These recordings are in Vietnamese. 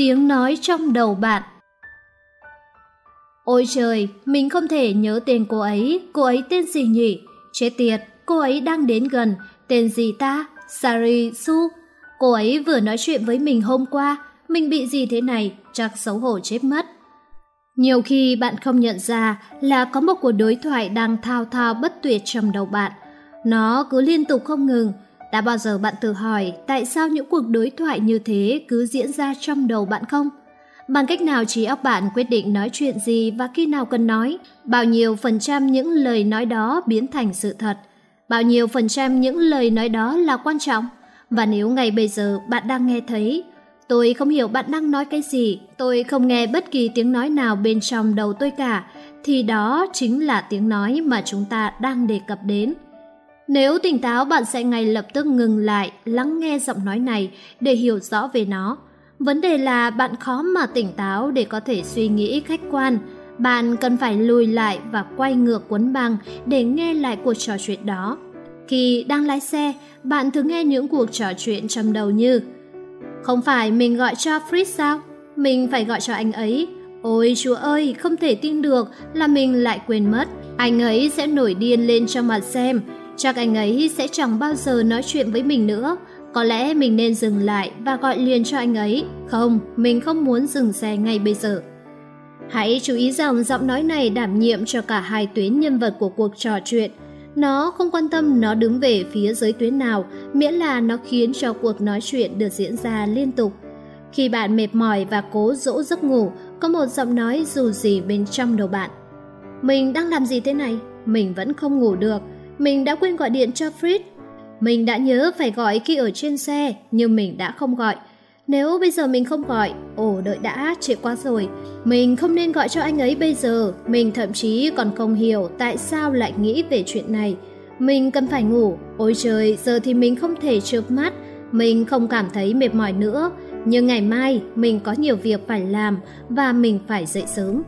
Tiếng nói trong đầu bạn Ôi trời, mình không thể nhớ tên cô ấy, cô ấy tên gì nhỉ? Chết tiệt, cô ấy đang đến gần, tên gì ta? Sari Su. Cô ấy vừa nói chuyện với mình hôm qua, mình bị gì thế này, chắc xấu hổ chết mất. Nhiều khi bạn không nhận ra là có một cuộc đối thoại đang thao thao bất tuyệt trong đầu bạn. Nó cứ liên tục không ngừng. Đã bao giờ bạn tự hỏi tại sao những cuộc đối thoại như thế cứ diễn ra trong đầu bạn không? Bằng cách nào trí óc bạn quyết định nói chuyện gì và khi nào cần nói? Bao nhiêu phần trăm những lời nói đó biến thành sự thật? Bao nhiêu phần trăm những lời nói đó là quan trọng? Và nếu ngay bây giờ bạn đang nghe thấy Tôi không hiểu bạn đang nói cái gì, tôi không nghe bất kỳ tiếng nói nào bên trong đầu tôi cả, thì đó chính là tiếng nói mà chúng ta đang đề cập đến. Nếu tỉnh táo bạn sẽ ngay lập tức ngừng lại, lắng nghe giọng nói này để hiểu rõ về nó. Vấn đề là bạn khó mà tỉnh táo để có thể suy nghĩ khách quan. Bạn cần phải lùi lại và quay ngược cuốn băng để nghe lại cuộc trò chuyện đó. Khi đang lái xe, bạn thường nghe những cuộc trò chuyện trong đầu như không phải mình gọi cho Fritz sao? Mình phải gọi cho anh ấy. Ôi chúa ơi, không thể tin được là mình lại quên mất. Anh ấy sẽ nổi điên lên cho mặt xem. Chắc anh ấy sẽ chẳng bao giờ nói chuyện với mình nữa. Có lẽ mình nên dừng lại và gọi liền cho anh ấy. Không, mình không muốn dừng xe ngay bây giờ. Hãy chú ý rằng giọng nói này đảm nhiệm cho cả hai tuyến nhân vật của cuộc trò chuyện – nó không quan tâm nó đứng về phía giới tuyến nào, miễn là nó khiến cho cuộc nói chuyện được diễn ra liên tục. Khi bạn mệt mỏi và cố dỗ giấc ngủ, có một giọng nói dù gì bên trong đầu bạn. Mình đang làm gì thế này? Mình vẫn không ngủ được. Mình đã quên gọi điện cho Fritz. Mình đã nhớ phải gọi khi ở trên xe, nhưng mình đã không gọi. Nếu bây giờ mình không gọi, ồ đợi đã, trễ quá rồi. Mình không nên gọi cho anh ấy bây giờ, mình thậm chí còn không hiểu tại sao lại nghĩ về chuyện này. Mình cần phải ngủ, ôi trời, giờ thì mình không thể chợp mắt, mình không cảm thấy mệt mỏi nữa. Nhưng ngày mai mình có nhiều việc phải làm và mình phải dậy sớm.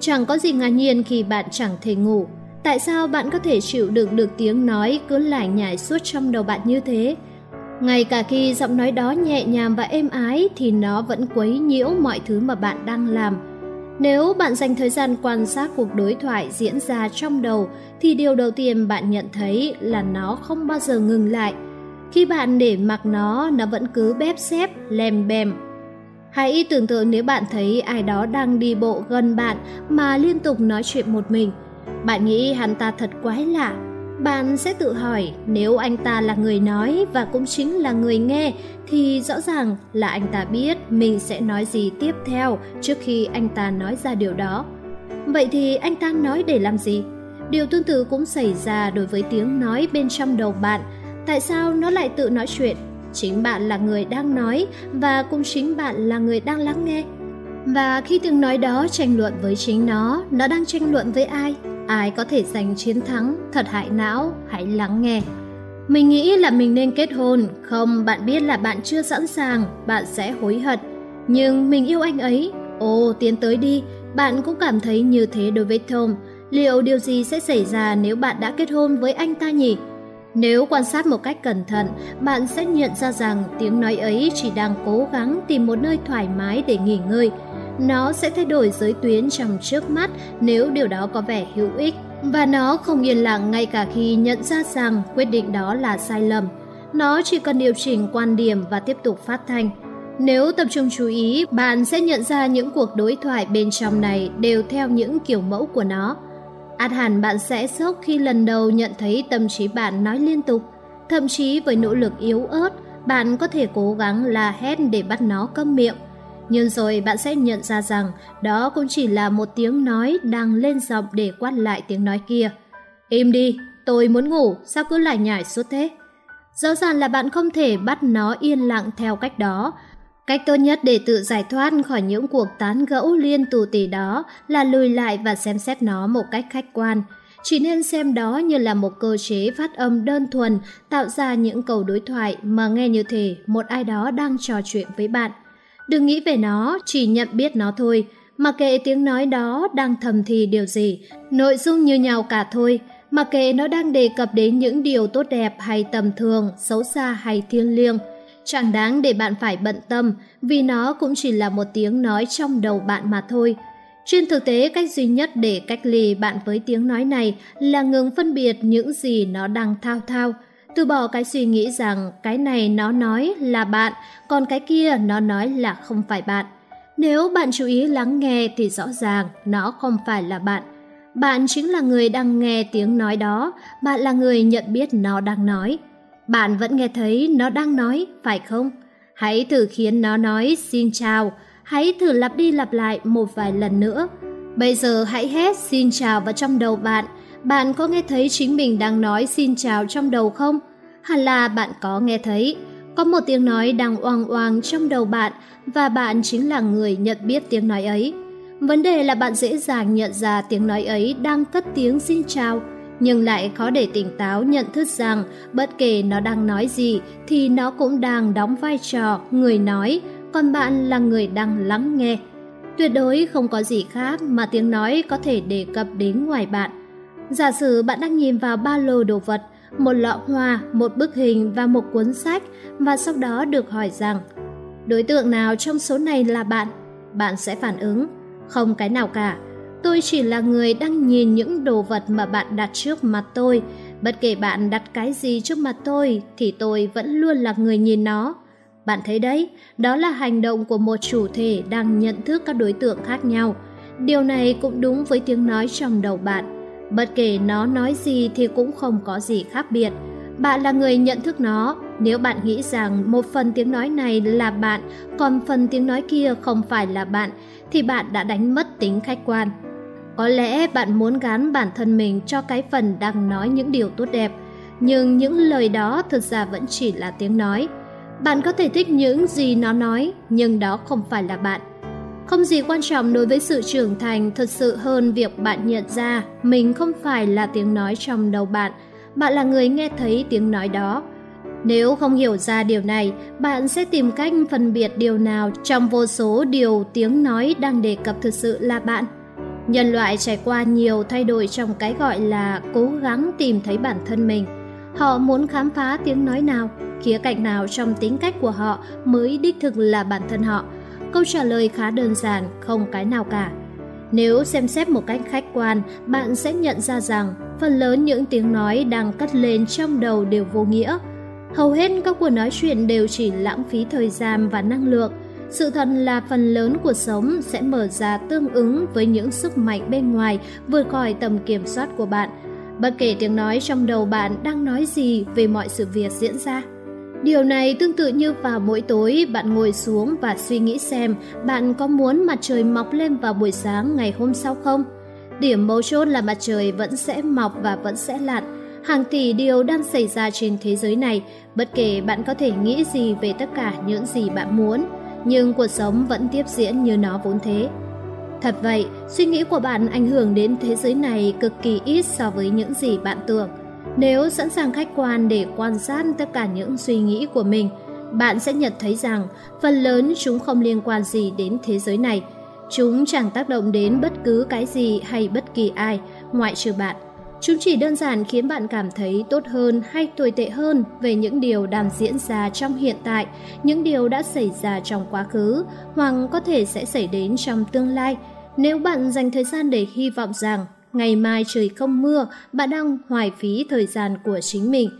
Chẳng có gì ngạc nhiên khi bạn chẳng thể ngủ. Tại sao bạn có thể chịu đựng được tiếng nói cứ lải nhải suốt trong đầu bạn như thế? Ngay cả khi giọng nói đó nhẹ nhàng và êm ái thì nó vẫn quấy nhiễu mọi thứ mà bạn đang làm. Nếu bạn dành thời gian quan sát cuộc đối thoại diễn ra trong đầu thì điều đầu tiên bạn nhận thấy là nó không bao giờ ngừng lại. Khi bạn để mặc nó, nó vẫn cứ bép xép, lem bèm. Hãy tưởng tượng nếu bạn thấy ai đó đang đi bộ gần bạn mà liên tục nói chuyện một mình. Bạn nghĩ hắn ta thật quái lạ, bạn sẽ tự hỏi nếu anh ta là người nói và cũng chính là người nghe thì rõ ràng là anh ta biết mình sẽ nói gì tiếp theo trước khi anh ta nói ra điều đó. Vậy thì anh ta nói để làm gì? Điều tương tự cũng xảy ra đối với tiếng nói bên trong đầu bạn. Tại sao nó lại tự nói chuyện? Chính bạn là người đang nói và cũng chính bạn là người đang lắng nghe. Và khi tiếng nói đó tranh luận với chính nó, nó đang tranh luận với ai? Ai có thể giành chiến thắng, thật hại não, hãy lắng nghe. Mình nghĩ là mình nên kết hôn, không, bạn biết là bạn chưa sẵn sàng, bạn sẽ hối hận. Nhưng mình yêu anh ấy, ồ, tiến tới đi, bạn cũng cảm thấy như thế đối với Tom. Liệu điều gì sẽ xảy ra nếu bạn đã kết hôn với anh ta nhỉ? Nếu quan sát một cách cẩn thận, bạn sẽ nhận ra rằng tiếng nói ấy chỉ đang cố gắng tìm một nơi thoải mái để nghỉ ngơi, nó sẽ thay đổi giới tuyến trong trước mắt nếu điều đó có vẻ hữu ích và nó không yên lặng ngay cả khi nhận ra rằng quyết định đó là sai lầm. Nó chỉ cần điều chỉnh quan điểm và tiếp tục phát thanh. Nếu tập trung chú ý, bạn sẽ nhận ra những cuộc đối thoại bên trong này đều theo những kiểu mẫu của nó. Át hẳn bạn sẽ sốc khi lần đầu nhận thấy tâm trí bạn nói liên tục. Thậm chí với nỗ lực yếu ớt, bạn có thể cố gắng la hét để bắt nó câm miệng nhưng rồi bạn sẽ nhận ra rằng đó cũng chỉ là một tiếng nói đang lên giọng để quát lại tiếng nói kia. Im đi, tôi muốn ngủ, sao cứ lại nhảy suốt thế? Rõ ràng là bạn không thể bắt nó yên lặng theo cách đó. Cách tốt nhất để tự giải thoát khỏi những cuộc tán gẫu liên tù tỉ đó là lùi lại và xem xét nó một cách khách quan. Chỉ nên xem đó như là một cơ chế phát âm đơn thuần, tạo ra những câu đối thoại mà nghe như thể một ai đó đang trò chuyện với bạn. Đừng nghĩ về nó, chỉ nhận biết nó thôi, mà kệ tiếng nói đó đang thầm thì điều gì, nội dung như nhau cả thôi, mà kệ nó đang đề cập đến những điều tốt đẹp hay tầm thường, xấu xa hay thiêng liêng. Chẳng đáng để bạn phải bận tâm, vì nó cũng chỉ là một tiếng nói trong đầu bạn mà thôi. Trên thực tế, cách duy nhất để cách ly bạn với tiếng nói này là ngừng phân biệt những gì nó đang thao thao. Từ bỏ cái suy nghĩ rằng cái này nó nói là bạn, còn cái kia nó nói là không phải bạn. Nếu bạn chú ý lắng nghe thì rõ ràng nó không phải là bạn. Bạn chính là người đang nghe tiếng nói đó, bạn là người nhận biết nó đang nói. Bạn vẫn nghe thấy nó đang nói, phải không? Hãy thử khiến nó nói xin chào, hãy thử lặp đi lặp lại một vài lần nữa. Bây giờ hãy hét xin chào vào trong đầu bạn. Bạn có nghe thấy chính mình đang nói xin chào trong đầu không? Hẳn là bạn có nghe thấy. Có một tiếng nói đang oang oang trong đầu bạn và bạn chính là người nhận biết tiếng nói ấy. Vấn đề là bạn dễ dàng nhận ra tiếng nói ấy đang cất tiếng xin chào, nhưng lại khó để tỉnh táo nhận thức rằng bất kể nó đang nói gì thì nó cũng đang đóng vai trò người nói, còn bạn là người đang lắng nghe. Tuyệt đối không có gì khác mà tiếng nói có thể đề cập đến ngoài bạn. Giả sử bạn đang nhìn vào ba lô đồ vật, một lọ hoa, một bức hình và một cuốn sách và sau đó được hỏi rằng đối tượng nào trong số này là bạn? Bạn sẽ phản ứng, không cái nào cả. Tôi chỉ là người đang nhìn những đồ vật mà bạn đặt trước mặt tôi. Bất kể bạn đặt cái gì trước mặt tôi thì tôi vẫn luôn là người nhìn nó. Bạn thấy đấy, đó là hành động của một chủ thể đang nhận thức các đối tượng khác nhau. Điều này cũng đúng với tiếng nói trong đầu bạn. Bất kể nó nói gì thì cũng không có gì khác biệt. Bạn là người nhận thức nó. Nếu bạn nghĩ rằng một phần tiếng nói này là bạn, còn phần tiếng nói kia không phải là bạn, thì bạn đã đánh mất tính khách quan. Có lẽ bạn muốn gán bản thân mình cho cái phần đang nói những điều tốt đẹp, nhưng những lời đó thực ra vẫn chỉ là tiếng nói. Bạn có thể thích những gì nó nói, nhưng đó không phải là bạn. Không gì quan trọng đối với sự trưởng thành thật sự hơn việc bạn nhận ra mình không phải là tiếng nói trong đầu bạn, bạn là người nghe thấy tiếng nói đó. Nếu không hiểu ra điều này, bạn sẽ tìm cách phân biệt điều nào trong vô số điều tiếng nói đang đề cập thực sự là bạn. Nhân loại trải qua nhiều thay đổi trong cái gọi là cố gắng tìm thấy bản thân mình. Họ muốn khám phá tiếng nói nào, khía cạnh nào trong tính cách của họ mới đích thực là bản thân họ – Câu trả lời khá đơn giản, không cái nào cả. Nếu xem xét một cách khách quan, bạn sẽ nhận ra rằng phần lớn những tiếng nói đang cất lên trong đầu đều vô nghĩa. Hầu hết các cuộc nói chuyện đều chỉ lãng phí thời gian và năng lượng. Sự thật là phần lớn cuộc sống sẽ mở ra tương ứng với những sức mạnh bên ngoài vượt khỏi tầm kiểm soát của bạn. Bất kể tiếng nói trong đầu bạn đang nói gì về mọi sự việc diễn ra. Điều này tương tự như vào mỗi tối bạn ngồi xuống và suy nghĩ xem bạn có muốn mặt trời mọc lên vào buổi sáng ngày hôm sau không? Điểm mấu chốt là mặt trời vẫn sẽ mọc và vẫn sẽ lặn. Hàng tỷ điều đang xảy ra trên thế giới này, bất kể bạn có thể nghĩ gì về tất cả những gì bạn muốn, nhưng cuộc sống vẫn tiếp diễn như nó vốn thế. Thật vậy, suy nghĩ của bạn ảnh hưởng đến thế giới này cực kỳ ít so với những gì bạn tưởng. Nếu sẵn sàng khách quan để quan sát tất cả những suy nghĩ của mình, bạn sẽ nhận thấy rằng phần lớn chúng không liên quan gì đến thế giới này. Chúng chẳng tác động đến bất cứ cái gì hay bất kỳ ai, ngoại trừ bạn. Chúng chỉ đơn giản khiến bạn cảm thấy tốt hơn hay tồi tệ hơn về những điều đang diễn ra trong hiện tại, những điều đã xảy ra trong quá khứ, hoặc có thể sẽ xảy đến trong tương lai. Nếu bạn dành thời gian để hy vọng rằng ngày mai trời không mưa, bạn đang hoài phí thời gian của chính mình.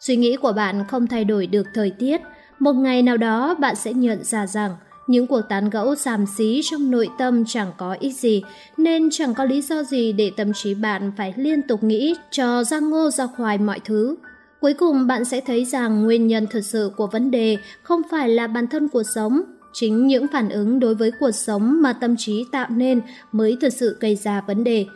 Suy nghĩ của bạn không thay đổi được thời tiết. Một ngày nào đó bạn sẽ nhận ra rằng những cuộc tán gẫu xàm xí trong nội tâm chẳng có ích gì, nên chẳng có lý do gì để tâm trí bạn phải liên tục nghĩ cho ra ngô ra khoai mọi thứ. Cuối cùng bạn sẽ thấy rằng nguyên nhân thực sự của vấn đề không phải là bản thân cuộc sống, chính những phản ứng đối với cuộc sống mà tâm trí tạo nên mới thực sự gây ra vấn đề.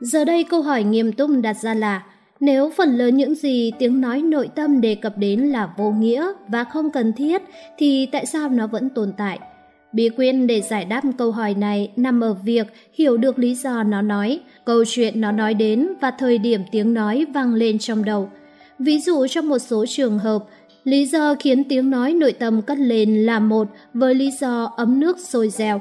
Giờ đây câu hỏi nghiêm túc đặt ra là Nếu phần lớn những gì tiếng nói nội tâm đề cập đến là vô nghĩa và không cần thiết thì tại sao nó vẫn tồn tại? Bí quyết để giải đáp câu hỏi này nằm ở việc hiểu được lý do nó nói, câu chuyện nó nói đến và thời điểm tiếng nói vang lên trong đầu. Ví dụ trong một số trường hợp, lý do khiến tiếng nói nội tâm cất lên là một với lý do ấm nước sôi dèo.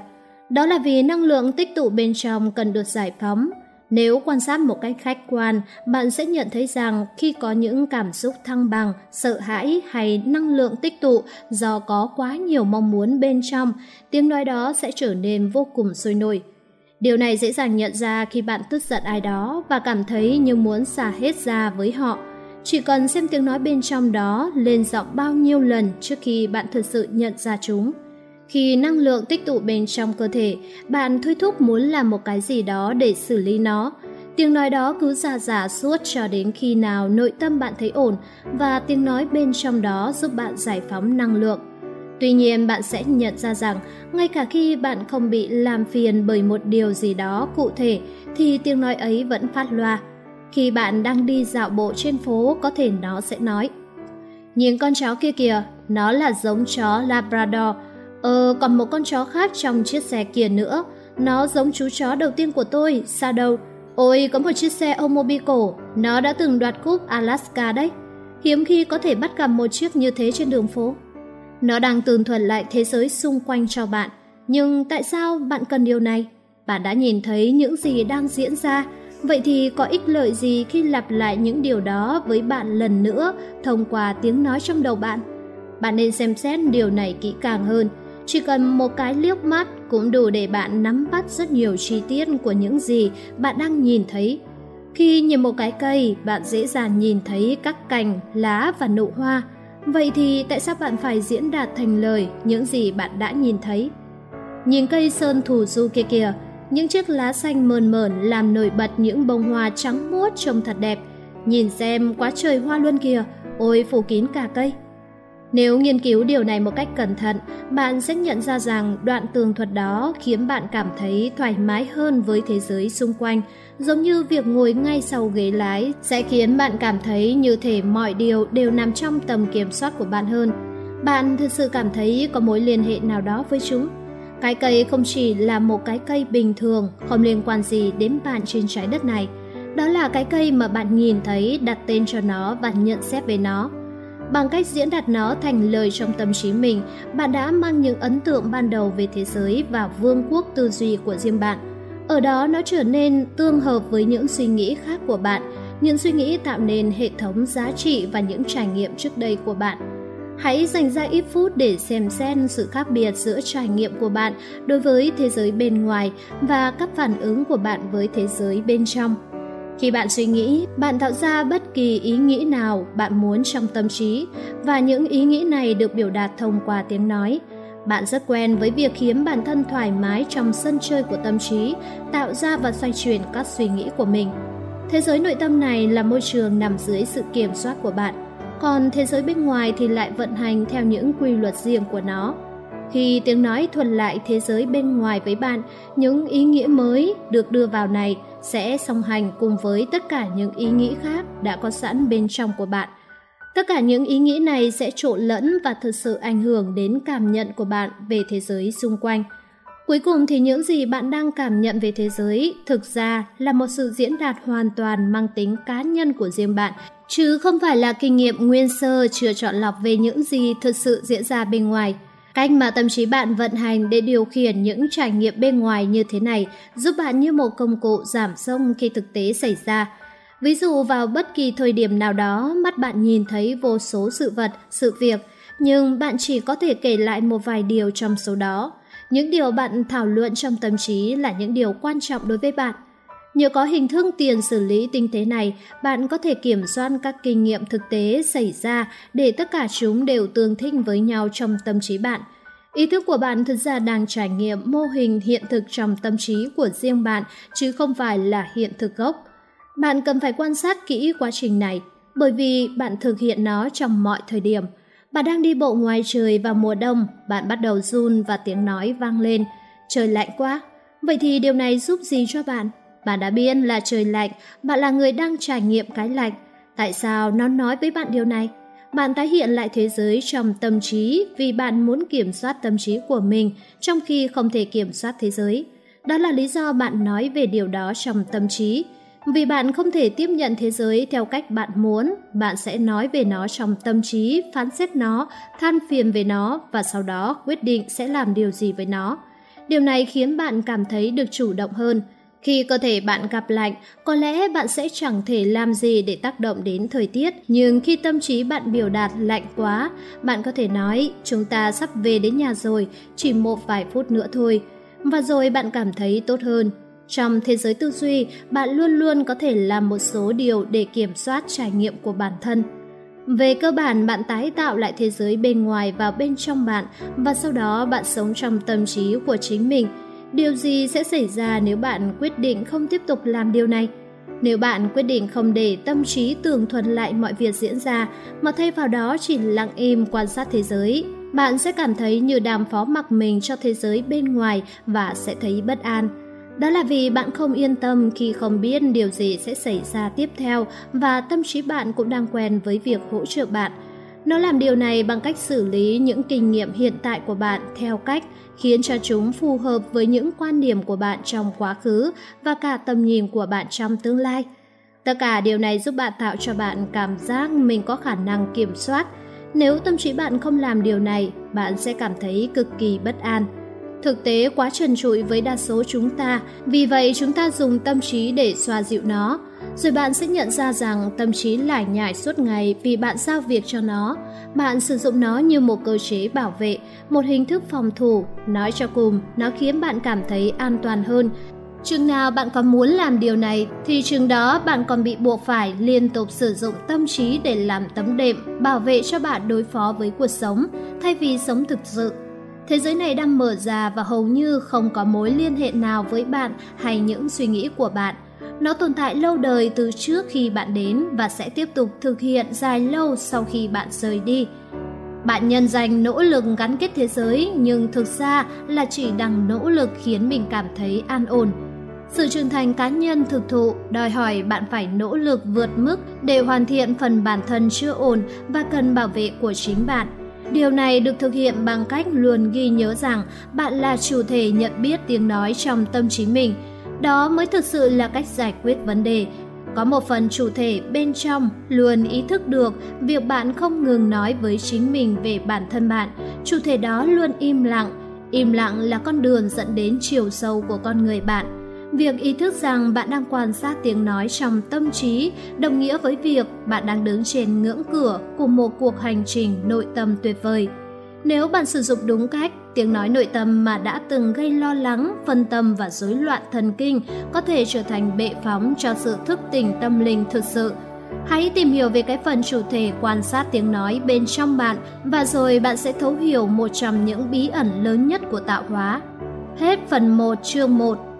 Đó là vì năng lượng tích tụ bên trong cần được giải phóng. Nếu quan sát một cách khách quan, bạn sẽ nhận thấy rằng khi có những cảm xúc thăng bằng, sợ hãi hay năng lượng tích tụ do có quá nhiều mong muốn bên trong, tiếng nói đó sẽ trở nên vô cùng sôi nổi. Điều này dễ dàng nhận ra khi bạn tức giận ai đó và cảm thấy như muốn xả hết ra với họ. Chỉ cần xem tiếng nói bên trong đó lên giọng bao nhiêu lần trước khi bạn thực sự nhận ra chúng. Khi năng lượng tích tụ bên trong cơ thể, bạn thôi thúc muốn làm một cái gì đó để xử lý nó. Tiếng nói đó cứ giả giả suốt cho đến khi nào nội tâm bạn thấy ổn và tiếng nói bên trong đó giúp bạn giải phóng năng lượng. Tuy nhiên bạn sẽ nhận ra rằng ngay cả khi bạn không bị làm phiền bởi một điều gì đó cụ thể thì tiếng nói ấy vẫn phát loa. Khi bạn đang đi dạo bộ trên phố có thể nó sẽ nói Nhìn con chó kia kìa, nó là giống chó Labrador Ờ, còn một con chó khác trong chiếc xe kia nữa. Nó giống chú chó đầu tiên của tôi, sao đâu. Ôi, có một chiếc xe Omobico, nó đã từng đoạt cúp Alaska đấy. Hiếm khi có thể bắt gặp một chiếc như thế trên đường phố. Nó đang tường thuật lại thế giới xung quanh cho bạn. Nhưng tại sao bạn cần điều này? Bạn đã nhìn thấy những gì đang diễn ra, vậy thì có ích lợi gì khi lặp lại những điều đó với bạn lần nữa thông qua tiếng nói trong đầu bạn? Bạn nên xem xét điều này kỹ càng hơn chỉ cần một cái liếc mắt cũng đủ để bạn nắm bắt rất nhiều chi tiết của những gì bạn đang nhìn thấy. Khi nhìn một cái cây, bạn dễ dàng nhìn thấy các cành, lá và nụ hoa. Vậy thì tại sao bạn phải diễn đạt thành lời những gì bạn đã nhìn thấy? Nhìn cây sơn thủ du kia kìa, những chiếc lá xanh mờn mờn làm nổi bật những bông hoa trắng muốt trông thật đẹp. Nhìn xem quá trời hoa luôn kìa, ôi phủ kín cả cây. Nếu nghiên cứu điều này một cách cẩn thận, bạn sẽ nhận ra rằng đoạn tường thuật đó khiến bạn cảm thấy thoải mái hơn với thế giới xung quanh, giống như việc ngồi ngay sau ghế lái sẽ khiến bạn cảm thấy như thể mọi điều đều nằm trong tầm kiểm soát của bạn hơn. Bạn thực sự cảm thấy có mối liên hệ nào đó với chúng. Cái cây không chỉ là một cái cây bình thường, không liên quan gì đến bạn trên trái đất này. Đó là cái cây mà bạn nhìn thấy, đặt tên cho nó và nhận xét về nó. Bằng cách diễn đạt nó thành lời trong tâm trí mình, bạn đã mang những ấn tượng ban đầu về thế giới và vương quốc tư duy của riêng bạn. Ở đó nó trở nên tương hợp với những suy nghĩ khác của bạn, những suy nghĩ tạo nên hệ thống giá trị và những trải nghiệm trước đây của bạn. Hãy dành ra ít phút để xem xét sự khác biệt giữa trải nghiệm của bạn đối với thế giới bên ngoài và các phản ứng của bạn với thế giới bên trong. Khi bạn suy nghĩ, bạn tạo ra bất kỳ ý nghĩ nào bạn muốn trong tâm trí và những ý nghĩ này được biểu đạt thông qua tiếng nói. Bạn rất quen với việc khiến bản thân thoải mái trong sân chơi của tâm trí, tạo ra và xoay chuyển các suy nghĩ của mình. Thế giới nội tâm này là môi trường nằm dưới sự kiểm soát của bạn, còn thế giới bên ngoài thì lại vận hành theo những quy luật riêng của nó. Khi tiếng nói thuần lại thế giới bên ngoài với bạn, những ý nghĩa mới được đưa vào này sẽ song hành cùng với tất cả những ý nghĩ khác đã có sẵn bên trong của bạn. Tất cả những ý nghĩ này sẽ trộn lẫn và thực sự ảnh hưởng đến cảm nhận của bạn về thế giới xung quanh. Cuối cùng thì những gì bạn đang cảm nhận về thế giới thực ra là một sự diễn đạt hoàn toàn mang tính cá nhân của riêng bạn, chứ không phải là kinh nghiệm nguyên sơ chưa chọn lọc về những gì thực sự diễn ra bên ngoài. Cách mà tâm trí bạn vận hành để điều khiển những trải nghiệm bên ngoài như thế này giúp bạn như một công cụ giảm sông khi thực tế xảy ra. Ví dụ vào bất kỳ thời điểm nào đó, mắt bạn nhìn thấy vô số sự vật, sự việc, nhưng bạn chỉ có thể kể lại một vài điều trong số đó. Những điều bạn thảo luận trong tâm trí là những điều quan trọng đối với bạn. Nhờ có hình thức tiền xử lý tinh tế này, bạn có thể kiểm soát các kinh nghiệm thực tế xảy ra để tất cả chúng đều tương thích với nhau trong tâm trí bạn. Ý thức của bạn thực ra đang trải nghiệm mô hình hiện thực trong tâm trí của riêng bạn, chứ không phải là hiện thực gốc. Bạn cần phải quan sát kỹ quá trình này, bởi vì bạn thực hiện nó trong mọi thời điểm. Bạn đang đi bộ ngoài trời vào mùa đông, bạn bắt đầu run và tiếng nói vang lên. Trời lạnh quá. Vậy thì điều này giúp gì cho bạn? Bạn đã biết là trời lạnh, bạn là người đang trải nghiệm cái lạnh. Tại sao nó nói với bạn điều này? Bạn tái hiện lại thế giới trong tâm trí vì bạn muốn kiểm soát tâm trí của mình trong khi không thể kiểm soát thế giới. Đó là lý do bạn nói về điều đó trong tâm trí. Vì bạn không thể tiếp nhận thế giới theo cách bạn muốn, bạn sẽ nói về nó trong tâm trí, phán xét nó, than phiền về nó và sau đó quyết định sẽ làm điều gì với nó. Điều này khiến bạn cảm thấy được chủ động hơn. Khi cơ thể bạn gặp lạnh, có lẽ bạn sẽ chẳng thể làm gì để tác động đến thời tiết, nhưng khi tâm trí bạn biểu đạt lạnh quá, bạn có thể nói chúng ta sắp về đến nhà rồi, chỉ một vài phút nữa thôi. Và rồi bạn cảm thấy tốt hơn. Trong thế giới tư duy, bạn luôn luôn có thể làm một số điều để kiểm soát trải nghiệm của bản thân. Về cơ bản, bạn tái tạo lại thế giới bên ngoài vào bên trong bạn và sau đó bạn sống trong tâm trí của chính mình. Điều gì sẽ xảy ra nếu bạn quyết định không tiếp tục làm điều này? Nếu bạn quyết định không để tâm trí tường thuật lại mọi việc diễn ra mà thay vào đó chỉ lặng im quan sát thế giới, bạn sẽ cảm thấy như đàm phó mặc mình cho thế giới bên ngoài và sẽ thấy bất an. Đó là vì bạn không yên tâm khi không biết điều gì sẽ xảy ra tiếp theo và tâm trí bạn cũng đang quen với việc hỗ trợ bạn. Nó làm điều này bằng cách xử lý những kinh nghiệm hiện tại của bạn theo cách khiến cho chúng phù hợp với những quan điểm của bạn trong quá khứ và cả tầm nhìn của bạn trong tương lai. Tất cả điều này giúp bạn tạo cho bạn cảm giác mình có khả năng kiểm soát. Nếu tâm trí bạn không làm điều này, bạn sẽ cảm thấy cực kỳ bất an. Thực tế quá trần trụi với đa số chúng ta, vì vậy chúng ta dùng tâm trí để xoa dịu nó. Rồi bạn sẽ nhận ra rằng tâm trí lải nhải suốt ngày vì bạn giao việc cho nó. Bạn sử dụng nó như một cơ chế bảo vệ, một hình thức phòng thủ. Nói cho cùng, nó khiến bạn cảm thấy an toàn hơn. Chừng nào bạn còn muốn làm điều này thì chừng đó bạn còn bị buộc phải liên tục sử dụng tâm trí để làm tấm đệm, bảo vệ cho bạn đối phó với cuộc sống, thay vì sống thực sự. Thế giới này đang mở ra và hầu như không có mối liên hệ nào với bạn hay những suy nghĩ của bạn. Nó tồn tại lâu đời từ trước khi bạn đến và sẽ tiếp tục thực hiện dài lâu sau khi bạn rời đi. Bạn nhân danh nỗ lực gắn kết thế giới, nhưng thực ra là chỉ đang nỗ lực khiến mình cảm thấy an ổn. Sự trưởng thành cá nhân thực thụ đòi hỏi bạn phải nỗ lực vượt mức để hoàn thiện phần bản thân chưa ổn và cần bảo vệ của chính bạn. Điều này được thực hiện bằng cách luôn ghi nhớ rằng bạn là chủ thể nhận biết tiếng nói trong tâm trí mình. Đó mới thực sự là cách giải quyết vấn đề. Có một phần chủ thể bên trong luôn ý thức được việc bạn không ngừng nói với chính mình về bản thân bạn. Chủ thể đó luôn im lặng. Im lặng là con đường dẫn đến chiều sâu của con người bạn. Việc ý thức rằng bạn đang quan sát tiếng nói trong tâm trí đồng nghĩa với việc bạn đang đứng trên ngưỡng cửa của một cuộc hành trình nội tâm tuyệt vời. Nếu bạn sử dụng đúng cách, tiếng nói nội tâm mà đã từng gây lo lắng, phân tâm và rối loạn thần kinh có thể trở thành bệ phóng cho sự thức tỉnh tâm linh thực sự. Hãy tìm hiểu về cái phần chủ thể quan sát tiếng nói bên trong bạn và rồi bạn sẽ thấu hiểu một trong những bí ẩn lớn nhất của tạo hóa. Hết phần 1 chương 1